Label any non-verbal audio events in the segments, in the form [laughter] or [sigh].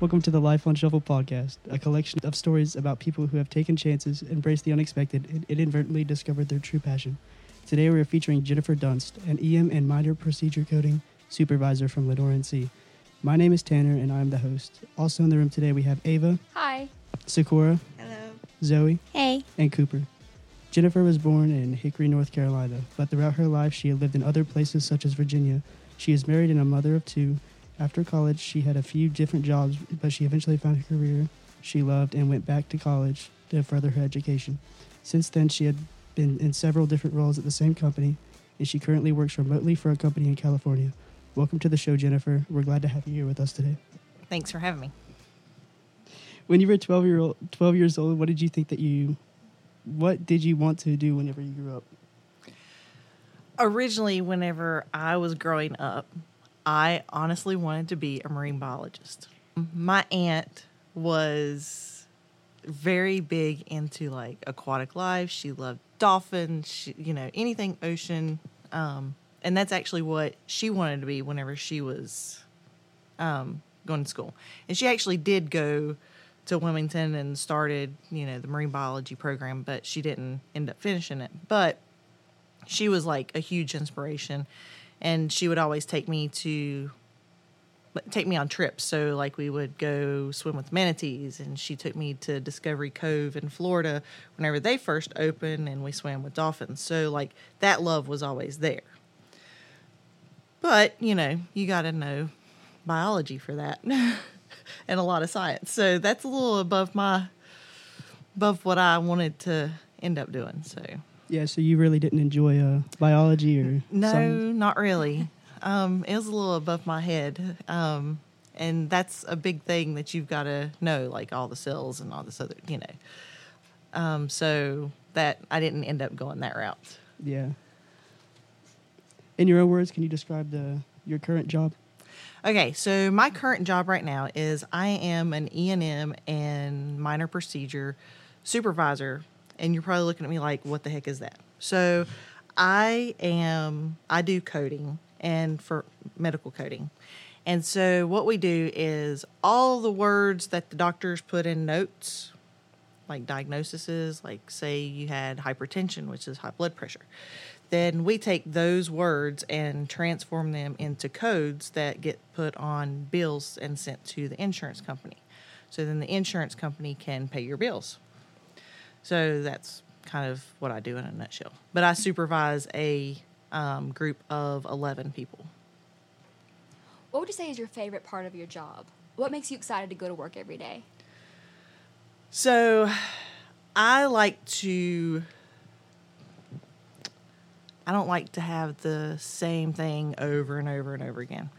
Welcome to the Life on Shuffle podcast, a collection of stories about people who have taken chances, embraced the unexpected, and inadvertently discovered their true passion. Today we are featuring Jennifer Dunst, an EM and minor procedure coding supervisor from Lenoir NC. My name is Tanner, and I am the host. Also in the room today we have Ava, Hi. Sacora, Hello. Zoey, Hey. and Cooper. Jennifer was born in Hickory, North Carolina, but throughout her life she had lived in other places such as Virginia. She is married and a mother of two. After college, she had a few different jobs, but she eventually found a career she loved and went back to college to further her education. Since then, she had been in several different roles at the same company, and she currently works remotely for a company in California. Welcome to the show, Jennifer. We're glad to have you here with us today. Thanks for having me. When you were 12 year old, 12 years old, what did you think that you what did you want to do whenever you grew up? Originally, whenever I was growing up, I honestly wanted to be a marine biologist. My aunt was very big into like aquatic life. She loved dolphins, she, you know, anything ocean. Um, and that's actually what she wanted to be whenever she was um, going to school. And she actually did go to Wilmington and started, you know, the marine biology program, but she didn't end up finishing it. But she was like a huge inspiration, and she would always take me to take me on trips. So like we would go swim with manatees, and she took me to Discovery Cove in Florida whenever they first opened, and we swam with dolphins. So like that love was always there. But you know, you got to know biology for that. [laughs] and a lot of science. So that's a little above my above what I wanted to end up doing. So Yeah, so you really didn't enjoy uh, biology or no, science? not really. Um, it was a little above my head. Um, and that's a big thing that you've got to know, like all the cells and all this other, you know. Um, so that I didn't end up going that route. Yeah. In your own words, can you describe the your current job? Okay, so my current job right now is I am an E and M and minor procedure supervisor, and you're probably looking at me like, "What the heck is that?" So, I am I do coding and for medical coding, and so what we do is all the words that the doctors put in notes, like diagnoses, like say you had hypertension, which is high blood pressure then we take those words and transform them into codes that get put on bills and sent to the insurance company. So then the insurance company can pay your bills. So that's kind of what I do in a nutshell. But I supervise a um, group of 11 people. What would you say is your favorite part of your job? What makes you excited to go to work every day? So I like to I don't like to have the same thing over and over and over again.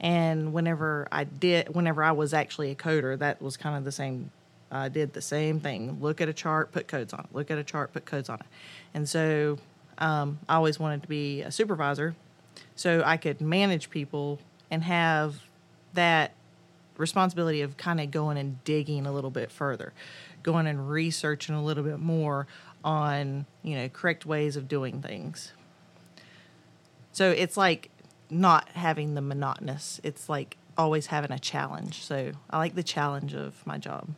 And whenever I did, whenever I was actually a coder, that was kind of the same. I did the same thing. Look at a chart, put codes on it. Look at a chart, put codes on it. And so um, I always wanted to be a supervisor so I could manage people and have that responsibility of kind of going and digging a little bit further, going and researching a little bit more on, you know, correct ways of doing things. So it's like not having the monotonous. It's like always having a challenge. So I like the challenge of my job.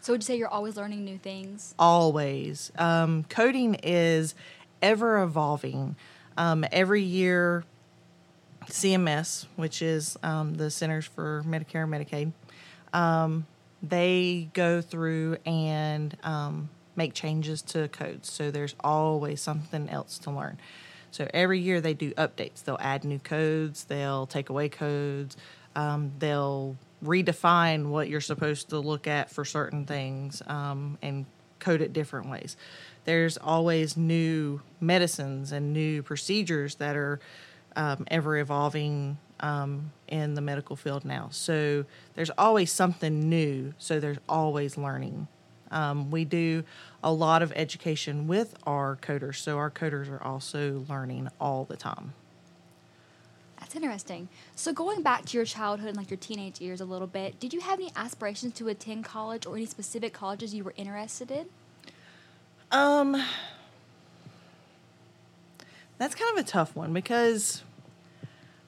So would you say you're always learning new things? Always. Um, coding is ever evolving. Um, every year, CMS, which is um, the Centers for Medicare and Medicaid, um, they go through and um, make changes to codes. So there's always something else to learn. So every year they do updates. They'll add new codes, they'll take away codes, um, they'll redefine what you're supposed to look at for certain things um, and code it different ways. There's always new medicines and new procedures that are um, ever evolving um, in the medical field now. So there's always something new. So there's always learning. Um, we do a lot of education with our coders, so our coders are also learning all the time. That's interesting. So going back to your childhood and like your teenage years a little bit, did you have any aspirations to attend college or any specific colleges you were interested in? Um, that's kind of a tough one because,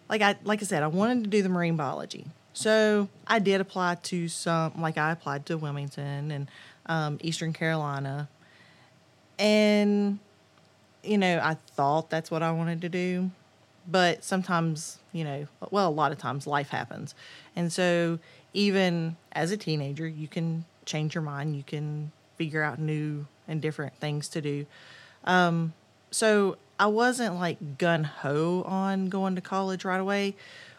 like I like I said, I wanted to do the marine biology, So I did apply to some, like I applied to Wilmington and um, Eastern Carolina. And, you know, I thought that's what I wanted to do. But sometimes, you know, well, a lot of times life happens. And so even as a teenager, you can change your mind. You can figure out new and different things to do. Um, so I wasn't like gun ho on going to college right away.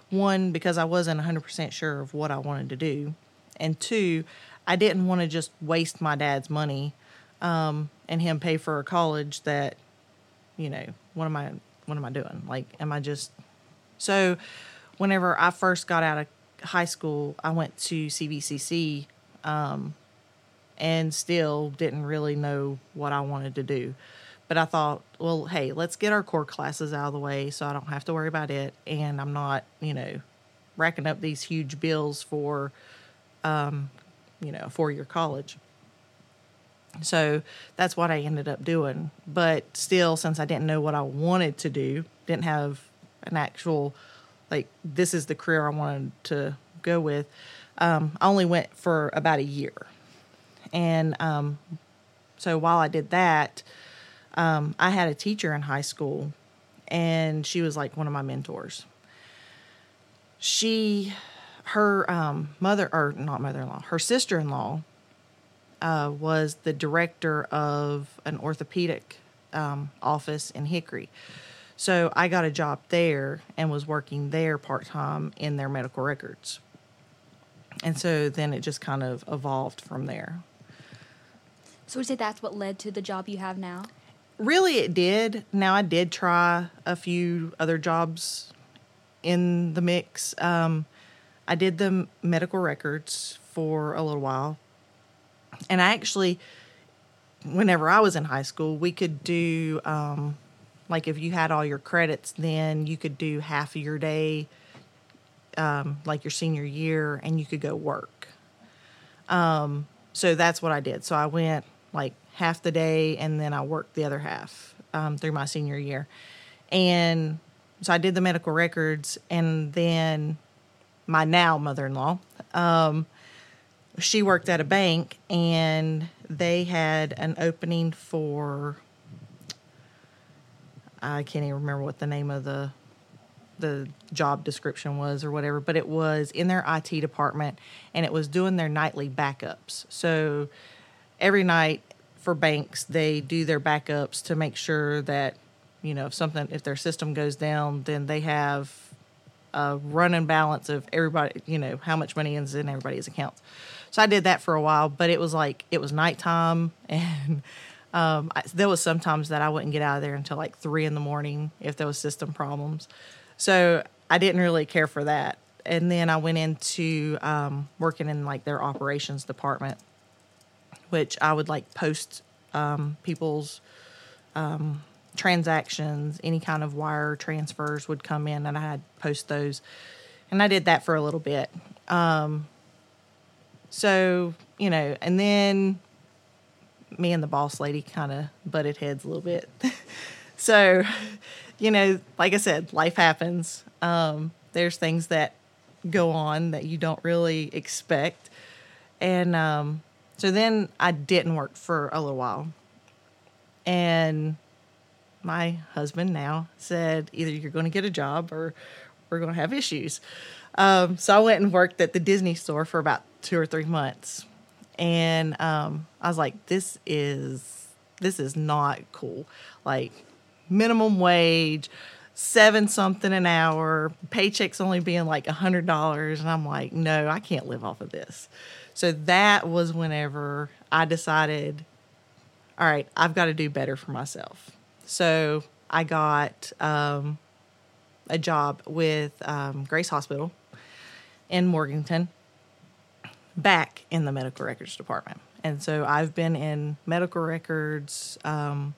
One, because I wasn't 100% sure of what I wanted to do. And two, I didn't want to just waste my dad's money um, and him pay for a college that, you know, one of I, what am I doing? Like, am I just, so whenever I first got out of high school, I went to CVCC um, and still didn't really know what I wanted to do. But I thought, well, hey, let's get our core classes out of the way so I don't have to worry about it. And I'm not, you know, racking up these huge bills for, um, you know, a four year college. So that's what I ended up doing. But still, since I didn't know what I wanted to do, didn't have an actual, like, this is the career I wanted to go with, um, I only went for about a year. And um, so while I did that, um, I had a teacher in high school, and she was like one of my mentors. She, her um, mother, or not mother in law, her sister in law uh, was the director of an orthopedic um, office in Hickory. So I got a job there and was working there part time in their medical records. And so then it just kind of evolved from there. So would you say that's what led to the job you have now? Really, it did. Now, I did try a few other jobs in the mix. Um, I did the medical records for a little while. And I actually, whenever I was in high school, we could do, um, like, if you had all your credits, then you could do half of your day, um, like your senior year, and you could go work. Um, so that's what I did. So I went like half the day and then I worked the other half um, through my senior year. And so I did the medical records and then my now mother in law, um, she worked at a bank and they had an opening for I can't even remember what the name of the the job description was or whatever, but it was in their IT department and it was doing their nightly backups. So every night for banks, they do their backups to make sure that, you know, if something, if their system goes down, then they have a running balance of everybody, you know, how much money is in everybody's accounts. So I did that for a while, but it was like, it was nighttime [laughs] and, um, I, there was sometimes that I wouldn't get out of there until like three in the morning if there was system problems. So I didn't really care for that. And then I went into um, working in like their operations department, which I would like post um, people's um, transactions, any kind of wire transfers would come in, and I had post those. And I did that for a little bit. Um, so you know, and then me and the boss lady kind of butted heads a little bit. [laughs] so, you know, like I said, life happens. Um, there's things that go on that you don't really expect. And um, so then I didn't work for a little while. And my husband now said, either you're going to get a job or we're going to have issues. Um, so I went and worked at the Disney store for about two or three months and um, I was like, "This is this is not cool." Like minimum wage, seven something an hour, paychecks only being like a hundred dollars, and I'm like, "No, I can't live off of this." So that was whenever I decided, all right, I've got to do better for myself. So I got um, a job with um, Grace Hospital in Morganton back in the medical records department. And so I've been in medical records, um,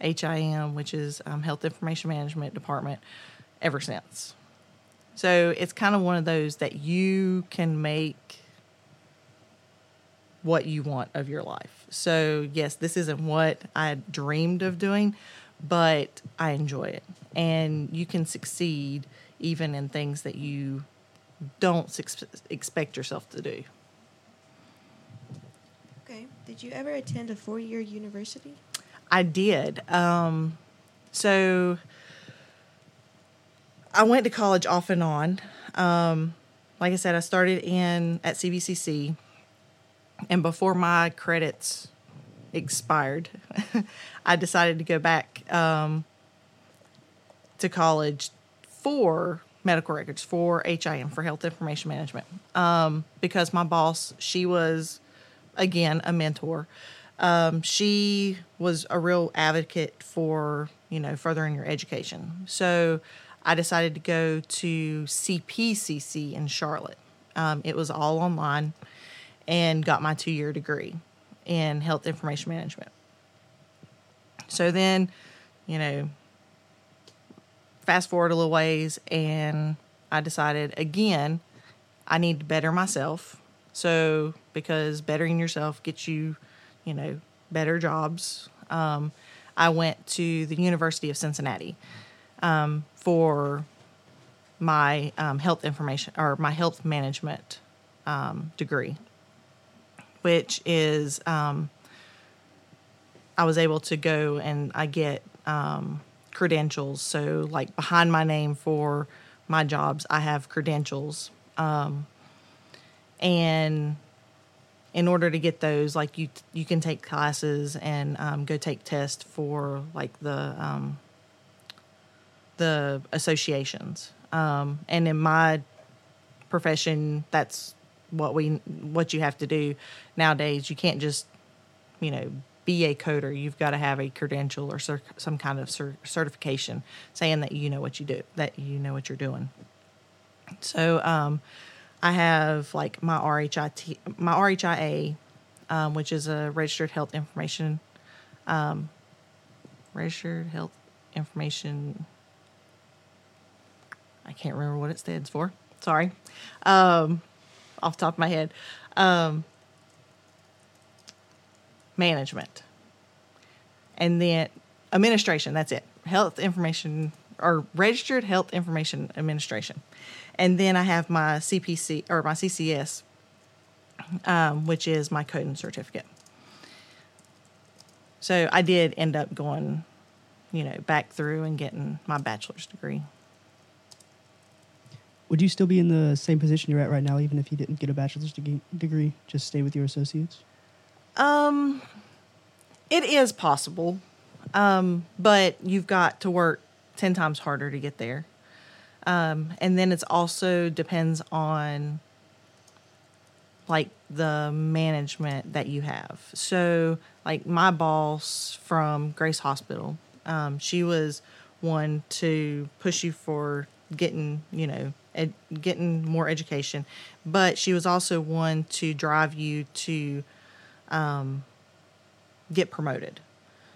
HIM, which is um, Health Information Management Department, ever since. So it's kind of one of those that you can make what you want of your life. So, yes, this isn't what I dreamed of doing, but I enjoy it. And you can succeed even in things that you don't ex- expect yourself to do. Okay. Did you ever attend a four-year university? I did. Um, so I went to college off and on. Um, like I said, I started in at CVCC, and before my credits expired, [laughs] I decided to go back um, to college for medical records for HIM for Health Information Management um, because my boss she was again a mentor. Um, she was a real advocate for you know furthering your education. So I decided to go to CPCC in Charlotte. Um, it was all online and got my two year degree in health information management. So then, you know, fast forward a little ways, and I decided again, I need to better myself. So, because bettering yourself gets you, you know, better jobs, um, I went to the University of Cincinnati um, for my um, health information or my health management um, degree, which is um, I was able to go and I get um, credentials. So, like behind my name for my jobs, I have credentials. Um, and in order to get those, like you, you can take classes and um, go take tests for like the um, the associations. Um, and in my profession, that's what we what you have to do nowadays. You can't just you know be a coder. You've got to have a credential or cer- some kind of cer- certification saying that you know what you do, that you know what you're doing. So um, I have like my RHIT, my RHIA, um, which is a registered health information, um, registered health information. I can't remember what it stands for. Sorry, um, off top of my head. Um, management, and then administration. That's it. Health information or registered health information administration, and then I have my CPC or my CCS, um, which is my coding certificate. So I did end up going, you know, back through and getting my bachelor's degree. Would you still be in the same position you're at right now, even if you didn't get a bachelor's degree? degree just stay with your associates? Um, it is possible, um, but you've got to work ten times harder to get there. Um, and then it's also depends on like the management that you have. So, like my boss from Grace Hospital, um, she was one to push you for getting, you know, ed- getting more education, but she was also one to drive you to um, get promoted.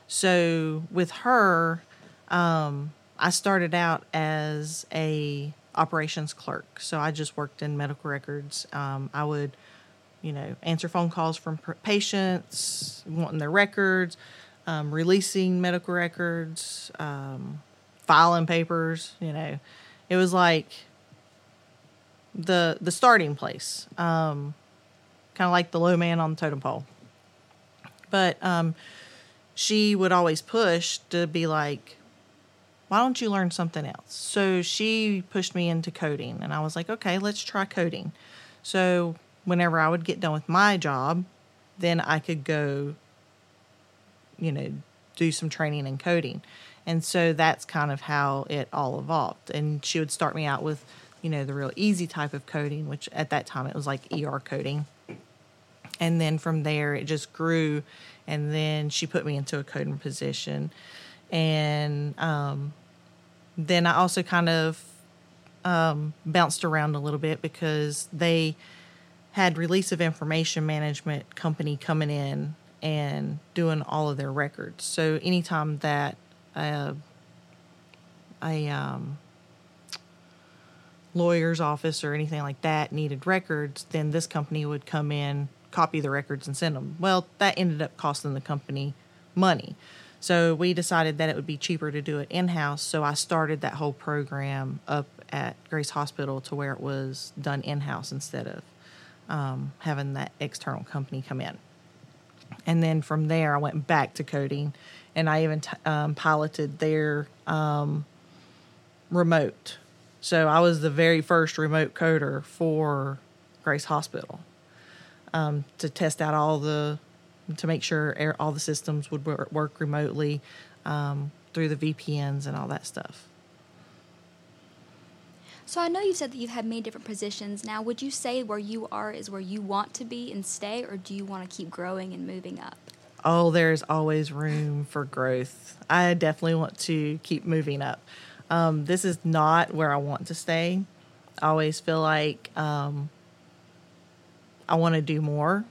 So with her, um, I started out as a operations clerk. So I just worked in medical records. Um, I would, you know, answer phone calls from patients wanting their records, um, releasing medical records, um, filing papers. You know, it was like the the starting place, um, kind of like the low man on the totem pole. But um, she would always push to be like, why don't you learn something else? So she pushed me into coding, and I was like, okay, let's try coding. So whenever I would get done with my job, then I could go, you know, do some training in coding. And so that's kind of how it all evolved. And she would start me out with, you know, the real easy type of coding, which at that time it was like ER coding. And then from there it just grew. And then she put me into a coding position. And um, then I also kind of um, bounced around a little bit because they had release of information management company coming in and doing all of their records. So anytime that uh, a um, lawyer's office or anything like that needed records, then this company would come in, copy the records, and send them. Well, that ended up costing the company money. So we decided that it would be cheaper to do it in house. So I started that whole program up at Grace Hospital to where it was done in house instead of um, having that external company come in. And then from there, I went back to coding, and I even t- um, piloted their um, remote. So I was the very first remote coder for Grace Hospital um, to test out all the to make sure air, all the systems would work, work remotely um, through the VPNs and all that stuff. So I know you said that you've had many different positions. Now, would you say where you are is where you want to be and stay, or do you want to keep growing and moving up? Oh, there's always room for growth. I definitely want to keep moving up. Um, this is not where I want to stay. I always feel like um, I want to do more.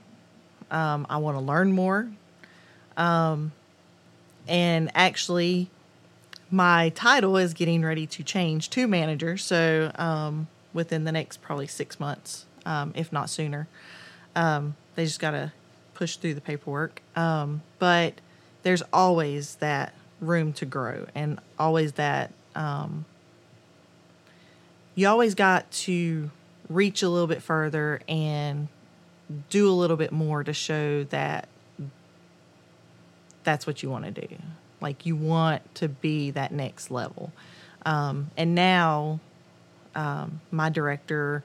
Um, I want to learn more. Um, and actually, my title is getting ready to change to manager. So um, within the next probably six months, um, if not sooner, um, they just got to push through the paperwork. Um, but there's always that room to grow, and always that you always got to reach a little bit further and do a little bit more to show that that's what you want to do. Like you want to be that next level. Um, and now um, my director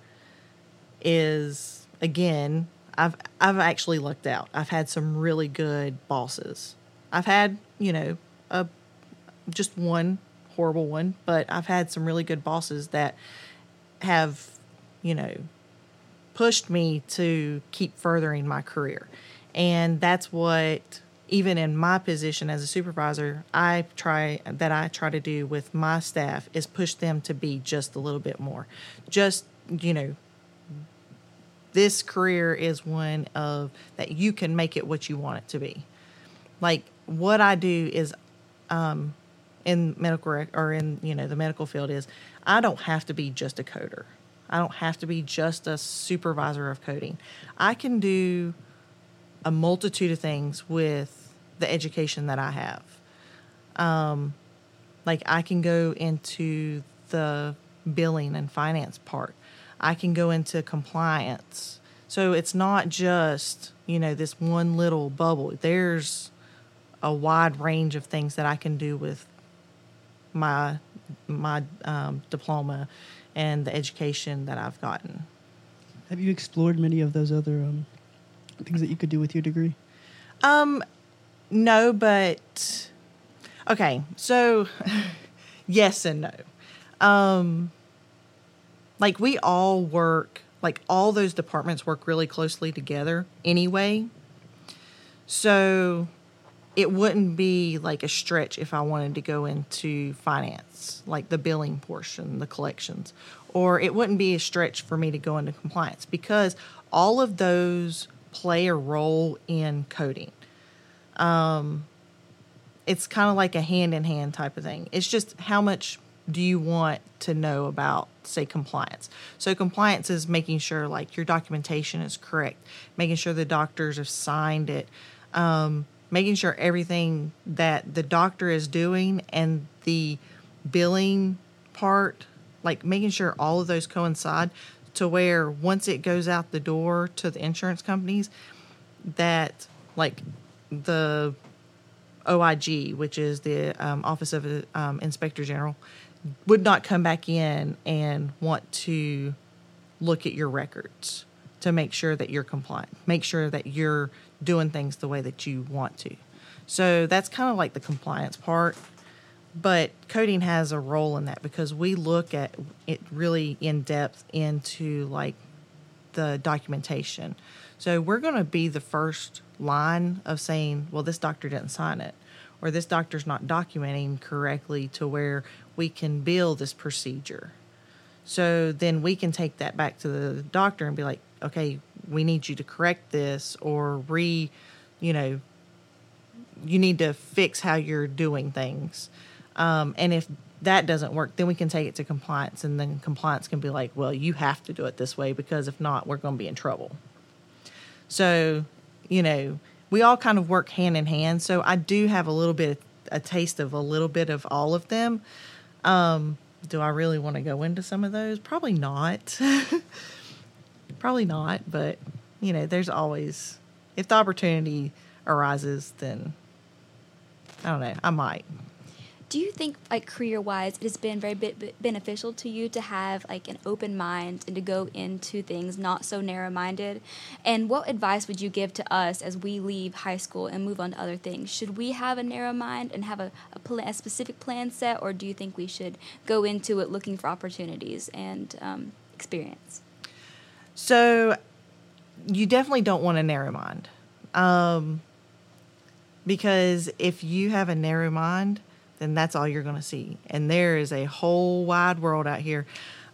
is again. I've I've actually lucked out. I've had some really good bosses. I've had you know a just one horrible one, but I've had some really good bosses that have you know pushed me to keep furthering my career, and that's what even in my position as a supervisor, I try that I try to do with my staff is push them to be just a little bit more. Just, you know, this career is one of that you can make it what you want it to be. Like what I do is um in medical rec- or in, you know, the medical field is I don't have to be just a coder. I don't have to be just a supervisor of coding. I can do a multitude of things with the education that I have. Um, like I can go into the billing and finance part. I can go into compliance. So it's not just, you know, this one little bubble. There's a wide range of things that I can do with my my um, diploma and the education that I've gotten. Have you explored many of those other um, things that you could do with your degree? Um, no, but okay. So, [laughs] yes and no. Um, like we all work, like all those departments work really closely together anyway. So, it wouldn't be like a stretch if I wanted to go into finance, like the billing portion, the collections, or it wouldn't be a stretch for me to go into compliance because all of those play a role in coding. Um, it's kind of like a hand in hand type of thing. It's just how much do you want to know about, say, compliance? So, compliance is making sure like your documentation is correct, making sure the doctors have signed it, um, making sure everything that the doctor is doing and the billing part, like making sure all of those coincide to where once it goes out the door to the insurance companies, that like the OIG, which is the um, Office of um, Inspector General, would not come back in and want to look at your records to make sure that you're compliant, make sure that you're doing things the way that you want to. So that's kind of like the compliance part. But coding has a role in that because we look at it really in depth into like the documentation. So we're going to be the first line of saying, well, this doctor didn't sign it, or this doctor's not documenting correctly to where we can bill this procedure. So then we can take that back to the doctor and be like, okay, we need you to correct this or re, you know, you need to fix how you're doing things. Um, and if that doesn't work, then we can take it to compliance, and then compliance can be like, well, you have to do it this way because if not, we're going to be in trouble. So, you know, we all kind of work hand in hand. So I do have a little bit, a taste of a little bit of all of them. Um, do I really want to go into some of those? Probably not. [laughs] Probably not, but you know, there's always if the opportunity arises, then I don't know, I might. Do you think, like career wise, it has been very bit beneficial to you to have like an open mind and to go into things not so narrow minded? And what advice would you give to us as we leave high school and move on to other things? Should we have a narrow mind and have a, a, pl- a specific plan set, or do you think we should go into it looking for opportunities and um, experience? So, you definitely don't want a narrow mind. Um, because if you have a narrow mind, then that's all you're going to see. And there is a whole wide world out here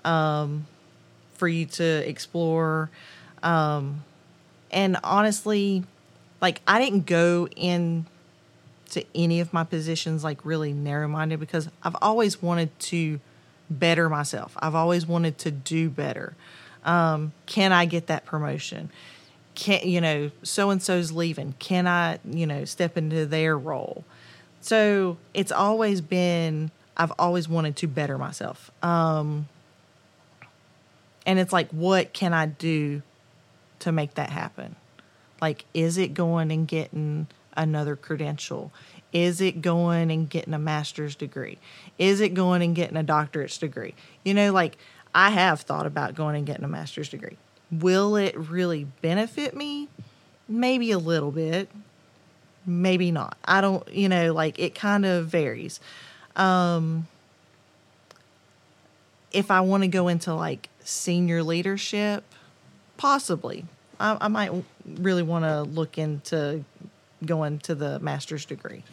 um, for you to explore. Um, and honestly, like I didn't go in to any of my positions like really narrow minded because I've always wanted to better myself. I've always wanted to do better. Um, can I get that promotion? Can you know so and so's leaving? Can I you know step into their role? So it's always been, I've always wanted to better myself. Um, and it's like, what can I do to make that happen? Like, is it going and getting another credential? Is it going and getting a master's degree? Is it going and getting a doctorate's degree? You know, like I have thought about going and getting a master's degree. Will it really benefit me? Maybe a little bit maybe not. I don't, you know, like it kind of varies. Um, if I want to go into like senior leadership, possibly. I, I might really want to look into going to the master's degree.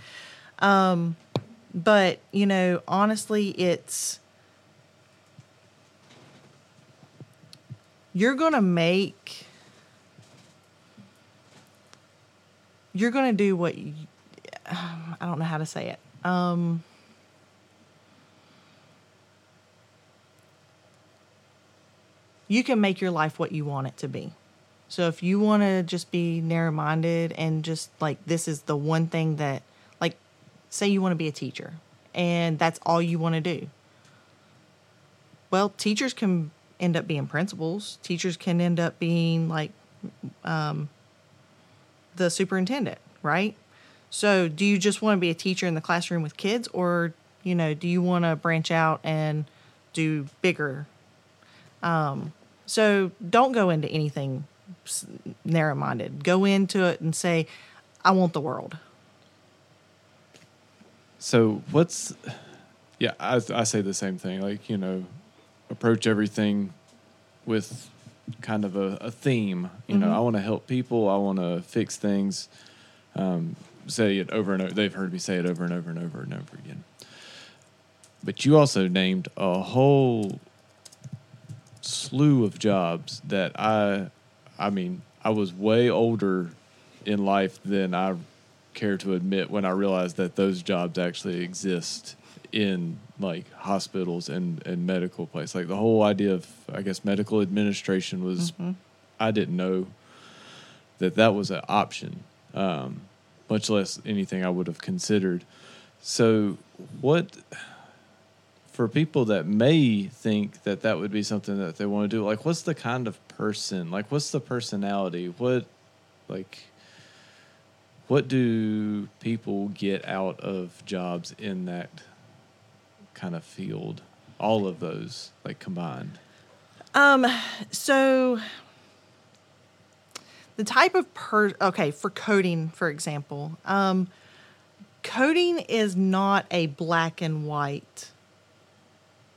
Um, but, you know, honestly, it's. You're going to make you're going to do what you, I don't know how to say it. Um, you can make your life what you want it to be. So if you want to just be narrow minded and just like this is the one thing that, like, say you want to be a teacher and that's all you want to do. Well, teachers can end up being principals, teachers can end up being like um, the superintendent, right? So, do you just want to be a teacher in the classroom with kids, or you know, do you want to branch out and do bigger? Um, so, don't go into anything narrow-minded. Go into it and say, "I want the world." So, what's yeah? I I say the same thing. Like you know, approach everything with kind of a, a theme. You mm-hmm. know, I want to help people. I want to fix things. Um, say it over and over. They've heard me say it over and over and over and over again. But you also named a whole slew of jobs that I, I mean, I was way older in life than I care to admit when I realized that those jobs actually exist in like hospitals and and medical place. Like the whole idea of I guess medical administration was mm-hmm. I didn't know that that was an option, um, much less anything I would have considered. So what for people that may think that that would be something that they want to do like what's the kind of person like what's the personality what like what do people get out of jobs in that kind of field? All of those like combined. Um. So the type of per okay for coding, for example, um, coding is not a black and white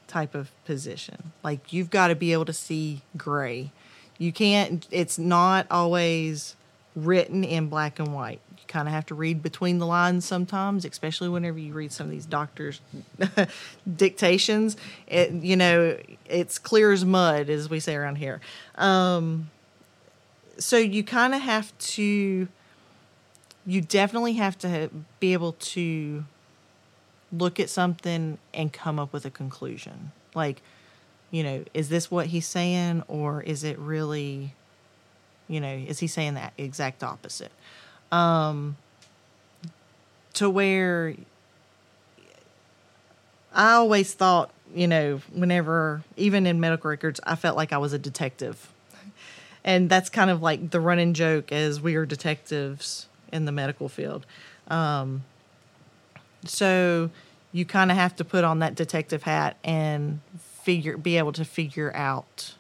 type of position. Like you've got to be able to see gray. You can't. It's not always written in black and white kind of have to read between the lines sometimes, especially whenever you read some of these doctors' [laughs] dictations. It, you know, it's clear as mud, as we say around here. Um, so you kind of have to, you definitely have to be able to look at something and come up with a conclusion. Like, you know, is this what he's saying, or is it really, you know, is he saying that exact opposite? Um, to where I always thought you know, whenever, even in medical records, I felt like I was a detective. And that's kind of like the running joke as we are detectives in the medical field. Um, so you kind of have to put on that detective hat and figure, be able to figure out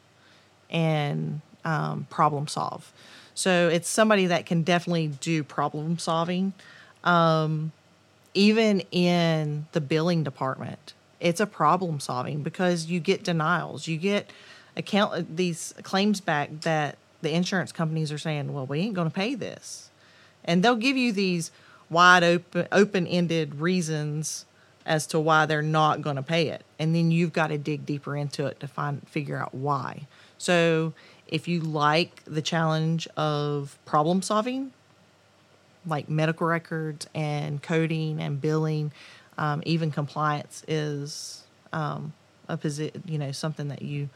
and um, problem solve. So it's somebody that can definitely do problem solving. Um, even in the billing department, it's a problem solving because you get denials, you get account these claims back that the insurance companies are saying, "Well, we ain't going to pay this," and they'll give you these wide open open ended reasons as to why they're not going to pay it, and then you've got to dig deeper into it to find figure out why. So if you like the challenge of problem solving, like medical records and coding and billing, um, even compliance is um, a position, you know, something that you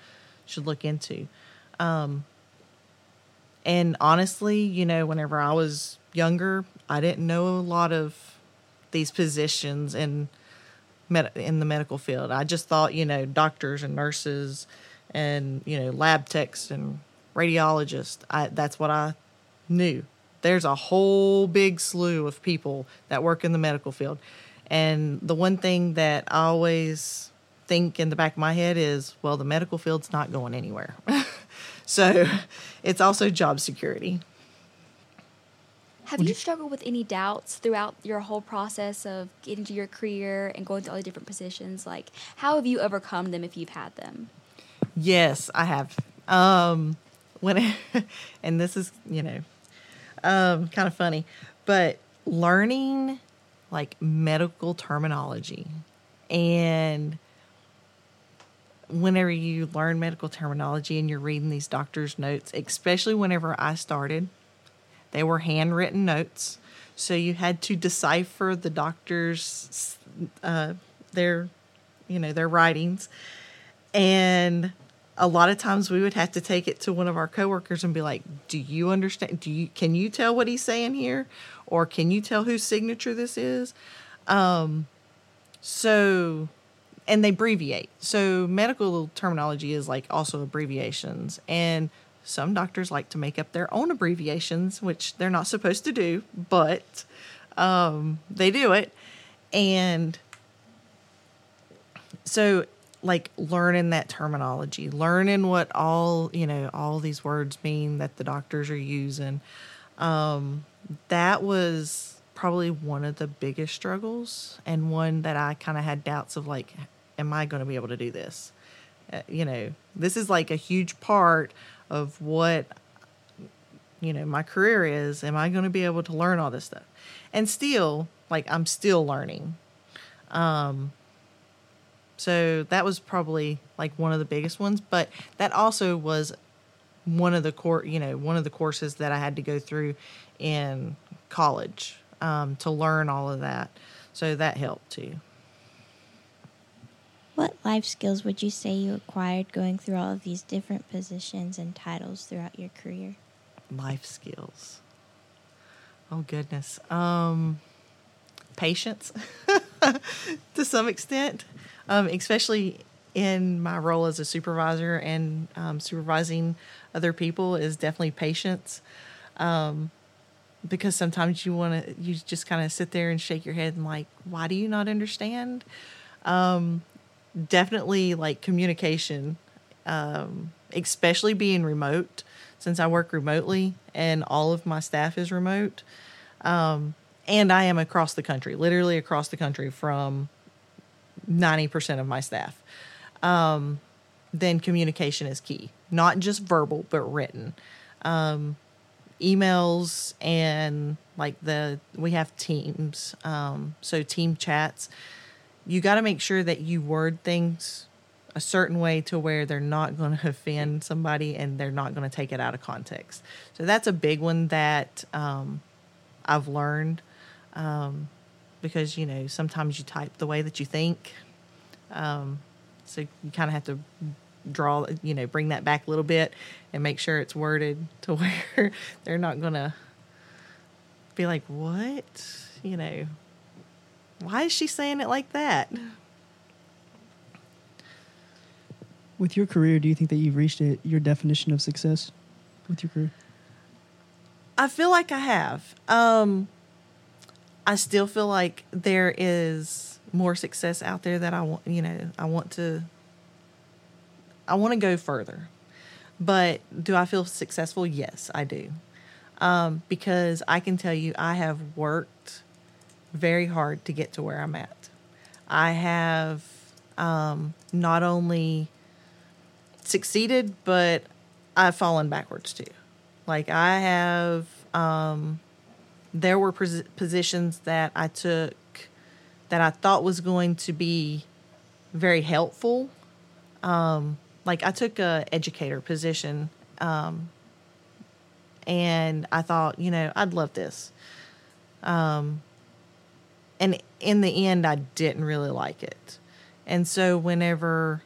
should look into. Um, and honestly, you know, whenever I was younger, I didn't know a lot of these positions in med- in the medical field. I just thought, you know, doctors and nurses and you know lab techs and radiologists. I, that's what I knew. There's a whole big slew of people that work in the medical field, and the one thing that I always think in the back of my head is, well, the medical field's not going anywhere. [laughs] so it's also job security. Have you struggled with any doubts throughout your whole process of getting to your career and going to all the different positions? Like, how have you overcome them if you've had them? Yes, I have. Um, when [laughs] and this is you know um, kind of funny, but learning like medical terminology and whenever you learn medical terminology and you're reading these doctors' notes, especially whenever I started, they were handwritten notes. So you had to decipher the doctors' uh, their, you know, their writings, and a lot of times we would have to take it to one of our coworkers and be like, "Do you understand? Do you can you tell what he's saying here, or can you tell whose signature this is?" Um, so, and they abbreviate. So medical terminology is like also abbreviations, and some doctors like to make up their own abbreviations, which they're not supposed to do, but um, they do it, and so like learning that terminology, learning what all, you know, all these words mean that the doctors are using. Um, that was probably one of the biggest struggles and one that I kind of had doubts of like, am I going to be able to do this? Uh, you know, this is like a huge part of what, you know, my career is. Am I going to be able to learn all this stuff? And still, like, I'm still learning. Um, so that was probably like one of the biggest ones, but that also was one of the core, you know, one of the courses that I had to go through in college um, to learn all of that. So that helped too. What life skills would you say you acquired going through all of these different positions and titles throughout your career? Life skills. Oh goodness. Um, patience [laughs] to some extent um, especially in my role as a supervisor and um, supervising other people is definitely patience. Um, because sometimes you want to, you just kind of sit there and shake your head and like, why do you not understand? Um, definitely like communication, um, especially being remote since I work remotely and all of my staff is remote. Um, and I am across the country, literally across the country from 90% of my staff, um, then communication is key. Not just verbal, but written. Um, emails and like the, we have teams, um, so team chats. You got to make sure that you word things a certain way to where they're not going [laughs] to offend somebody and they're not going to take it out of context. So that's a big one that um, I've learned. Um, because you know sometimes you type the way that you think um, so you kind of have to draw you know bring that back a little bit and make sure it's worded [laughs] to where they're not gonna be like what you know why is she saying it like that With your career, do you think that you've reached it, your definition of success with your career? I feel like I have. Um, I still feel like there is more success out there that I want. You know, I want to. I want to go further, but do I feel successful? Yes, I do, um, because I can tell you I have worked very hard to get to where I'm at. I have um, not only succeeded, but I've fallen backwards too. Like I have, um, there were pos- positions that I took that I thought was going to be very helpful. Um, like I took a educator position, um, and I thought, you know, I'd love this. Um, and in the end, I didn't really like it. And so whenever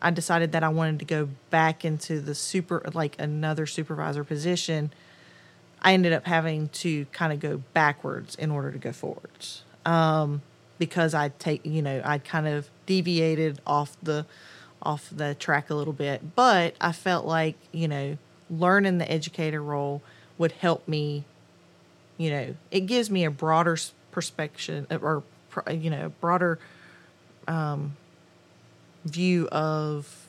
I decided that I wanted to go back into the super, like another supervisor position, I ended up having to kind of go backwards in order to go forwards. Um, because I take, you know, I kind of deviated off the, off the track a little bit, but I felt like, you know, learning the educator role would help me, you know, it gives me a broader perspective or, you know, broader, um, view of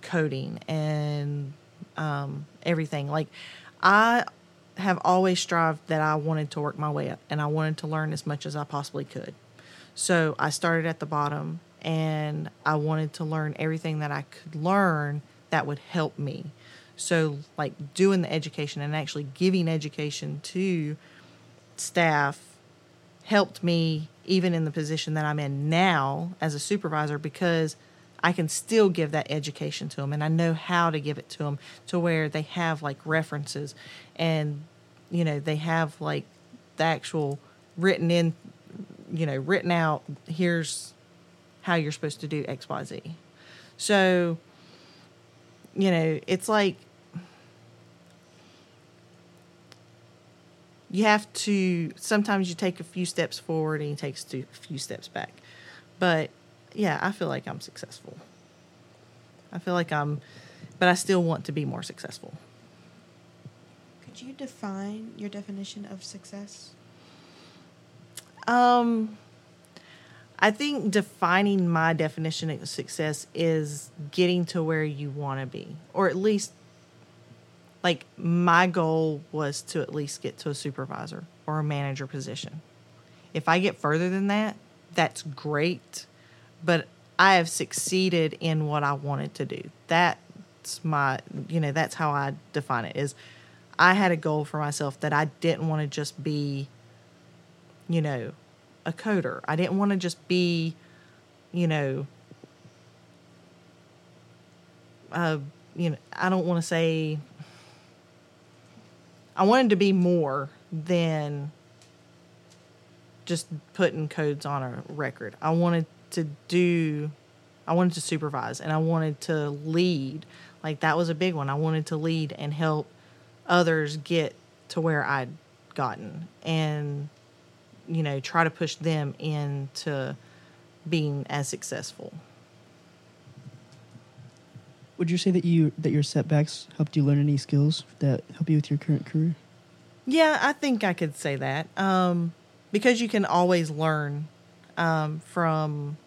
coding and um, everything. Like, I have always strived that I wanted to work my way up and I wanted to learn as much as I possibly could. So I started at the bottom and I wanted to learn everything that I could learn that would help me. So, like doing the education and actually giving education to staff helped me even in the position that I'm in now as a supervisor because I can still give that education to them and I know how to give it to them to where they have like references and you know they have like the actual written in you know written out here's how you're supposed to do xyz so you know it's like you have to sometimes you take a few steps forward and you take a few steps back. But yeah i feel like i'm successful i feel like i'm but i still want to be more successful Could you define your definition of success? um i think defining my definition of success is getting to where you want to be or at least like my goal was to at least get to a supervisor or a manager position. If I get further than that, that's great, but I have succeeded in what I wanted to do. That's my, you know, that's how I define it is I had a goal for myself that I didn't want to just be, you know, a coder. I didn't want to just be, you know, uh, you know, I don't want to say I wanted to be more than just putting codes on a record. I wanted to do, I wanted to supervise and I wanted to lead. Like that was a big one. I wanted to lead and help others get to where I'd gotten and, you know, try to push them into being as successful. Would you say that you that your setbacks helped you learn any skills that help you with your current career? Yeah, I think I could say that. Um, because you can always learn um, from,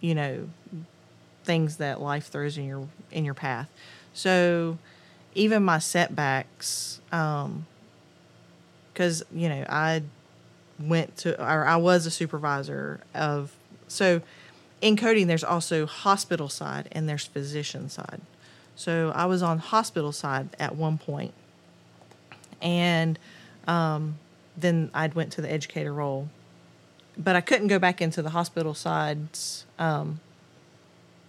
you know, things that life throws in your in your path. So even my setbacks, um, because you know I went to or I was a supervisor of so in coding there's also hospital side and there's physician side. So I was on hospital side at one point, and um, then I went to the educator role, but I couldn't go back into the hospital side's um,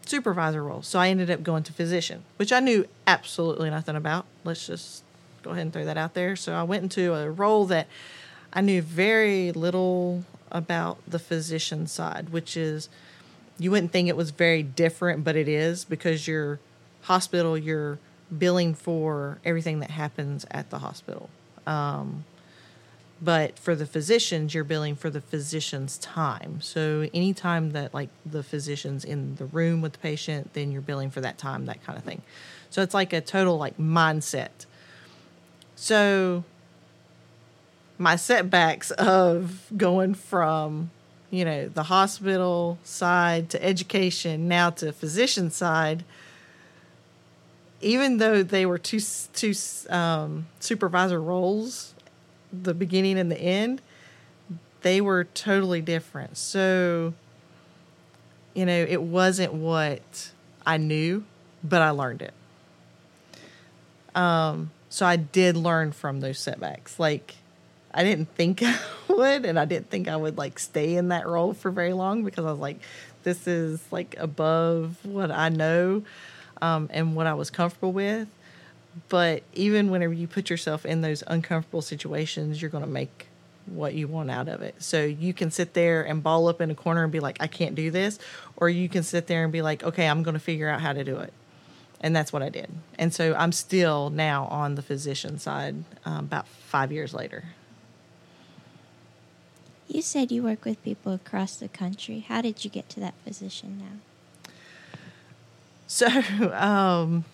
supervisor role. So I ended up going to physician, which I knew absolutely nothing about. Let's just go ahead and throw that out there. So I went into a role that I knew very little about the physician side, which is you wouldn't think it was very different, but it is because you're hospital, you're billing for everything that happens at the hospital. Um, But for the physicians, you're billing for the physician's time. So anytime that like the physician's in the room with the patient, then you're billing for that time, that kind of thing. So it's like a total like mindset. So my setbacks of going from you know the hospital side to education now to physician side even though they were two two um, supervisor roles the beginning and the end they were totally different. So you know it wasn't what i knew but i learned it. Um, so i did learn from those setbacks. Like I didn't think [laughs] I would, and I didn't think I would like stay in that role for very long because I was like, this is like above what I know um, and what I was comfortable with. But even whenever you put yourself in those uncomfortable situations, you're going to make what you want out of it. So you can sit there and ball up in a corner and be like, I can't do this. Or you can sit there and be like, okay, I'm going to figure out how to do it. And that's what I did. And so I'm still now on the physician side um, about five years later. You said you work with people across the country. How did you get to that position now? So, [laughs] um,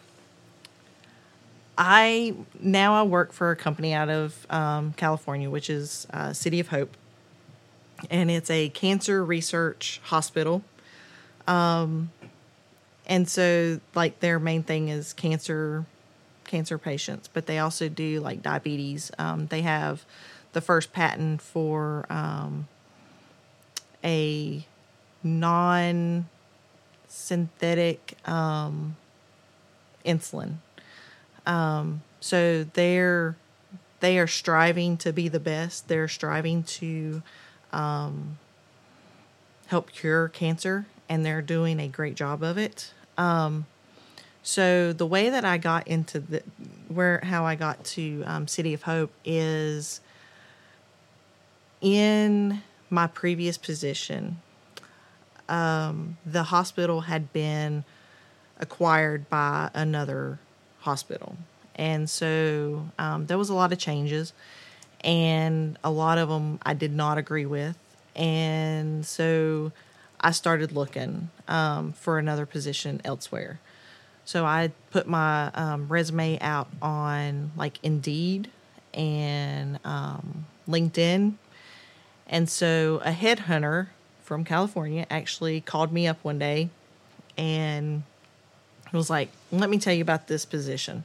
I now I work for a company out of um, California, which is uh, City of Hope, and it's a cancer research hospital. Um, and so, like their main thing is cancer, cancer patients, but they also do like diabetes. Um, they have the first patent for um, a non synthetic um, insulin. Um, so they're they are striving to be the best. They're striving to um, help cure cancer, and they're doing a great job of it. Um, so the way that I got into the where how I got to um, City of Hope is in my previous position, um, the hospital had been acquired by another hospital. And so um, there was a lot of changes, and a lot of them I did not agree with. And so I started looking um, for another position elsewhere. So I put my um, resume out on like Indeed and um, LinkedIn and so a headhunter from California actually called me up one day and was like, let me tell you about this position.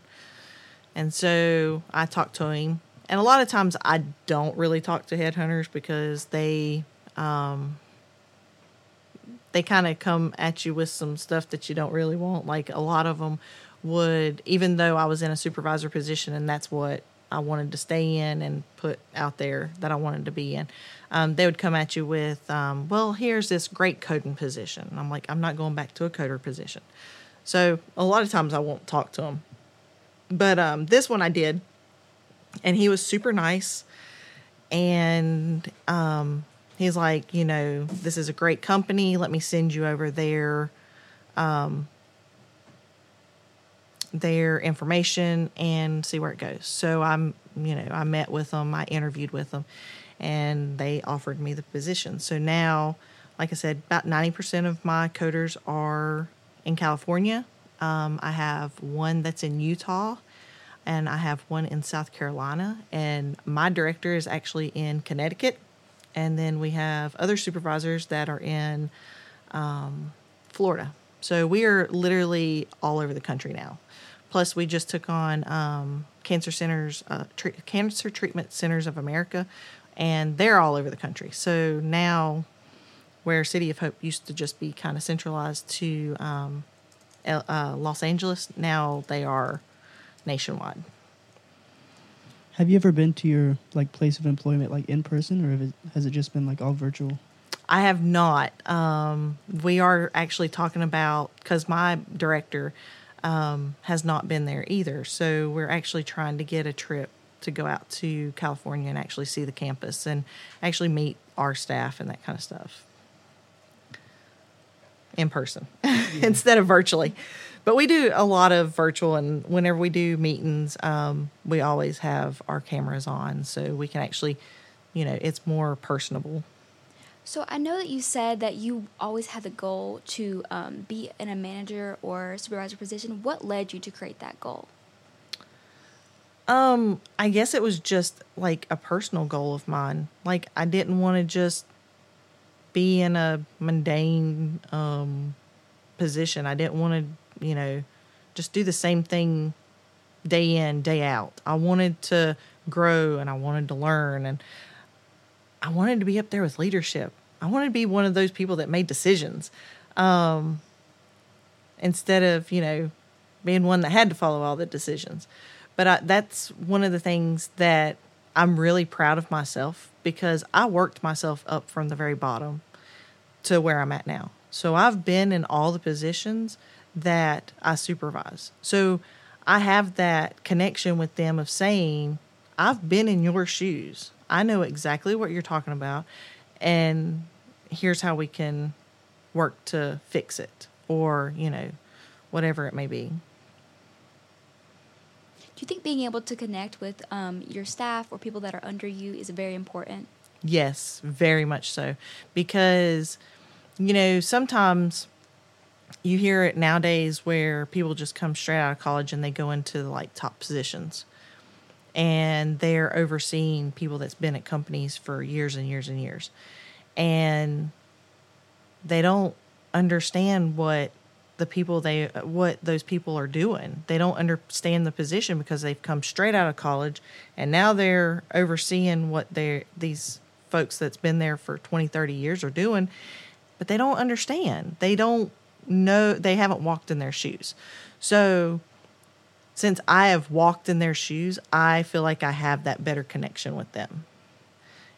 And so I talked to him. And a lot of times I don't really talk to headhunters because they um, they kind of come at you with some stuff that you don't really want. Like a lot of them would, even though I was in a supervisor position and that's what I wanted to stay in and put out there that I wanted to be in. Um, they would come at you with, um, well, here's this great coding position. And I'm like, I'm not going back to a coder position. So a lot of times I won't talk to them. But um, this one I did, and he was super nice. And um, he's like, you know, this is a great company. Let me send you over there um, their information and see where it goes. So I'm, you know, I met with them, I interviewed with them, and they offered me the position. So now, like I said, about 90% of my coders are in California. Um, I have one that's in Utah, and I have one in South Carolina, and my director is actually in Connecticut. And then we have other supervisors that are in um, Florida. So we are literally all over the country now. Plus, we just took on um, Cancer Centers, uh, tre- Cancer Treatment Centers of America, and they're all over the country. So now, where City of Hope used to just be kind of centralized to um, uh, Los Angeles, now they are nationwide. Have you ever been to your like place of employment like in person, or it, has it just been like all virtual? I have not. Um, we are actually talking about because my director um, has not been there either. So we're actually trying to get a trip to go out to California and actually see the campus and actually meet our staff and that kind of stuff in person yeah. [laughs] instead of virtually. But we do a lot of virtual, and whenever we do meetings, um, we always have our cameras on so we can actually you know, it's more personable. So I know that you said that you always had the goal to um, be in a manager or supervisor position. What led you to create that goal? Um, I guess it was just like a personal goal of mine. Like I didn't want to just be in a mundane um position. I didn't want to, you know, just do the same thing day in, day out. I wanted to grow and I wanted to learn and I wanted to be up there with leadership. I wanted to be one of those people that made decisions. Um instead of, you know, being one that had to follow all the decisions. But I, that's one of the things that I'm really proud of myself because I worked myself up from the very bottom to where I'm at now. So I've been in all the positions that I supervise. So I have that connection with them of saying, I've been in your shoes. I know exactly what you're talking about. And here's how we can work to fix it or, you know, whatever it may be. You think being able to connect with um, your staff or people that are under you is very important? Yes, very much so. Because, you know, sometimes you hear it nowadays where people just come straight out of college and they go into like top positions and they're overseeing people that's been at companies for years and years and years. And they don't understand what the people they what those people are doing. They don't understand the position because they've come straight out of college and now they're overseeing what they these folks that's been there for 20, 30 years are doing, but they don't understand. They don't know they haven't walked in their shoes. So since I have walked in their shoes, I feel like I have that better connection with them.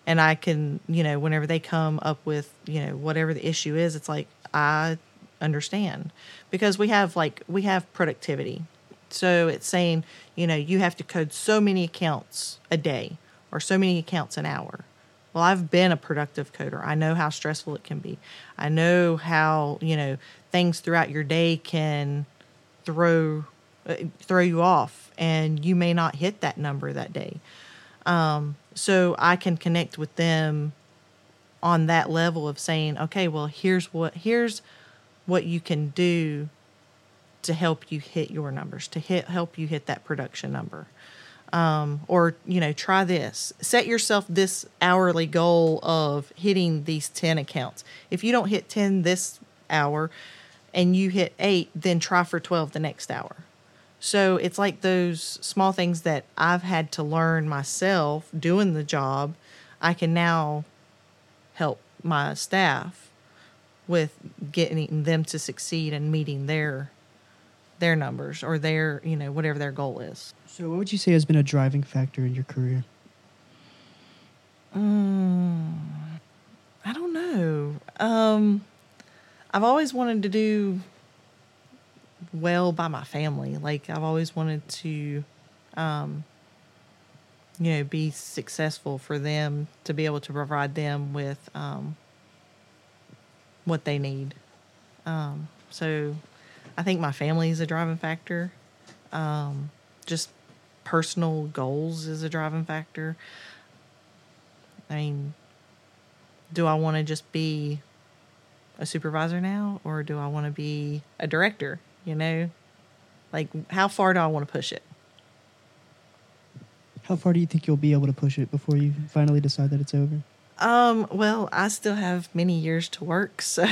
And I can, you know, whenever they come up with, you know, whatever the issue is, it's like I understand. Because we have like we have productivity. So it's saying you know you have to code so many accounts a day or so many accounts an hour. Well i've been a productive coder. I know how stressful it can be. I know how you know things throughout your day can throw uh, throw you off and you may not hit that number that day. Um, so i can connect with them on that level of saying okay well here's what here's what you can do to help you hit your numbers, to hit help you hit that production number. Um, or you know, try this. Set yourself this hourly goal of hitting these ten accounts. If you don't hit ten this hour, and you hit eight, then try for twelve the next hour. So it's like those small things that I've had to learn myself doing the job. I can now help my staff with getting them to succeed and meeting their their numbers or their you know whatever their goal is. So, what would you say has been a driving factor in your career? Mm, I don't know. Um, I've always wanted to do well by my family. Like I've always wanted to, um, you know, be successful for them to be able to provide them with um, what they need. Um, so I think my family is a driving factor. Um, just personal goals is a driving factor. I mean, do I want to just be a supervisor now or do I want to be a director? You know, like how far do I want to push it? How far do you think you'll be able to push it before you finally decide that it's over? Um, well, I still have many years to work, [laughs] so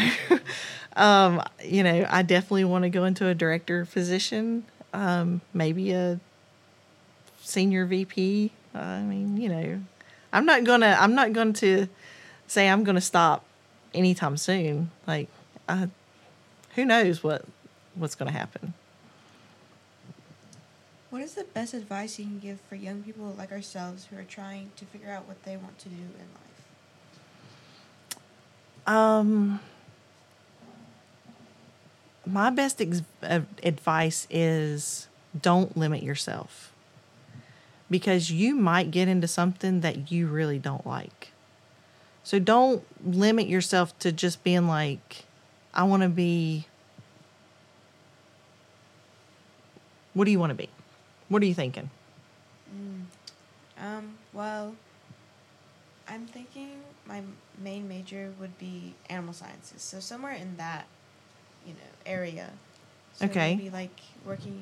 um, you know, I definitely want to go into a director position, um, maybe a senior VP. I mean, you know, I'm not gonna I'm not going to say I'm going to stop anytime soon. Like, I, who knows what what's going to happen. What is the best advice you can give for young people like ourselves who are trying to figure out what they want to do in life? Um, my best ex- uh, advice is don't limit yourself because you might get into something that you really don't like. So don't limit yourself to just being like, I want to be. What do you want to be? What are you thinking? Um, well, I'm thinking my main major would be animal sciences. So somewhere in that, you know, area. So Okay. Maybe like working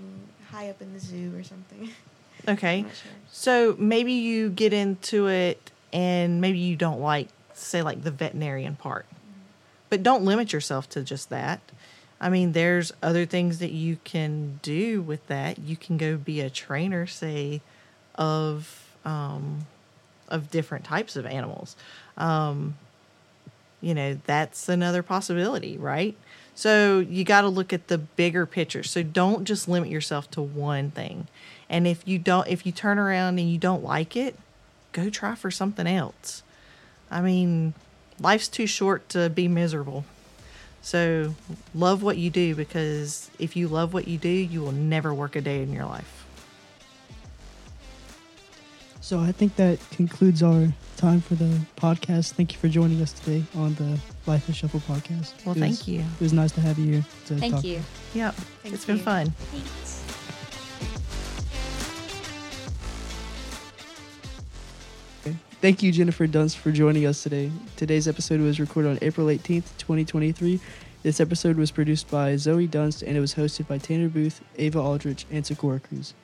high up in the zoo or something. [laughs] Okay. Sure. So maybe you get into it and maybe you don't like, say, like the veterinarian part. But don't limit yourself to just that. I mean, there's other things that you can do with that. You can go be a trainer, say, of um, of different types of animals. Um, you know, that's another possibility, right? So you got to look at the bigger picture. So don't just limit yourself to one thing. And if you don't, if you turn around and you don't like it, go try for something else. I mean, life's too short to be miserable. So love what you do because if you love what you do, you will never work a day in your life. So I think that concludes our time for the podcast. Thank you for joining us today on the Life is Shuffle podcast. Well, was- thank you. It was nice to have you here. To Thank talk. you. Yep. Thank it's been you. fun. Thanks. Thank you, Jennifer Dunst, for joining us today. Today's episode was recorded on April 18th, 2023. This episode was produced by Zoey Dunst and it was hosted by Tanner Booth, Ava Aldrich, and Sacora Cruz.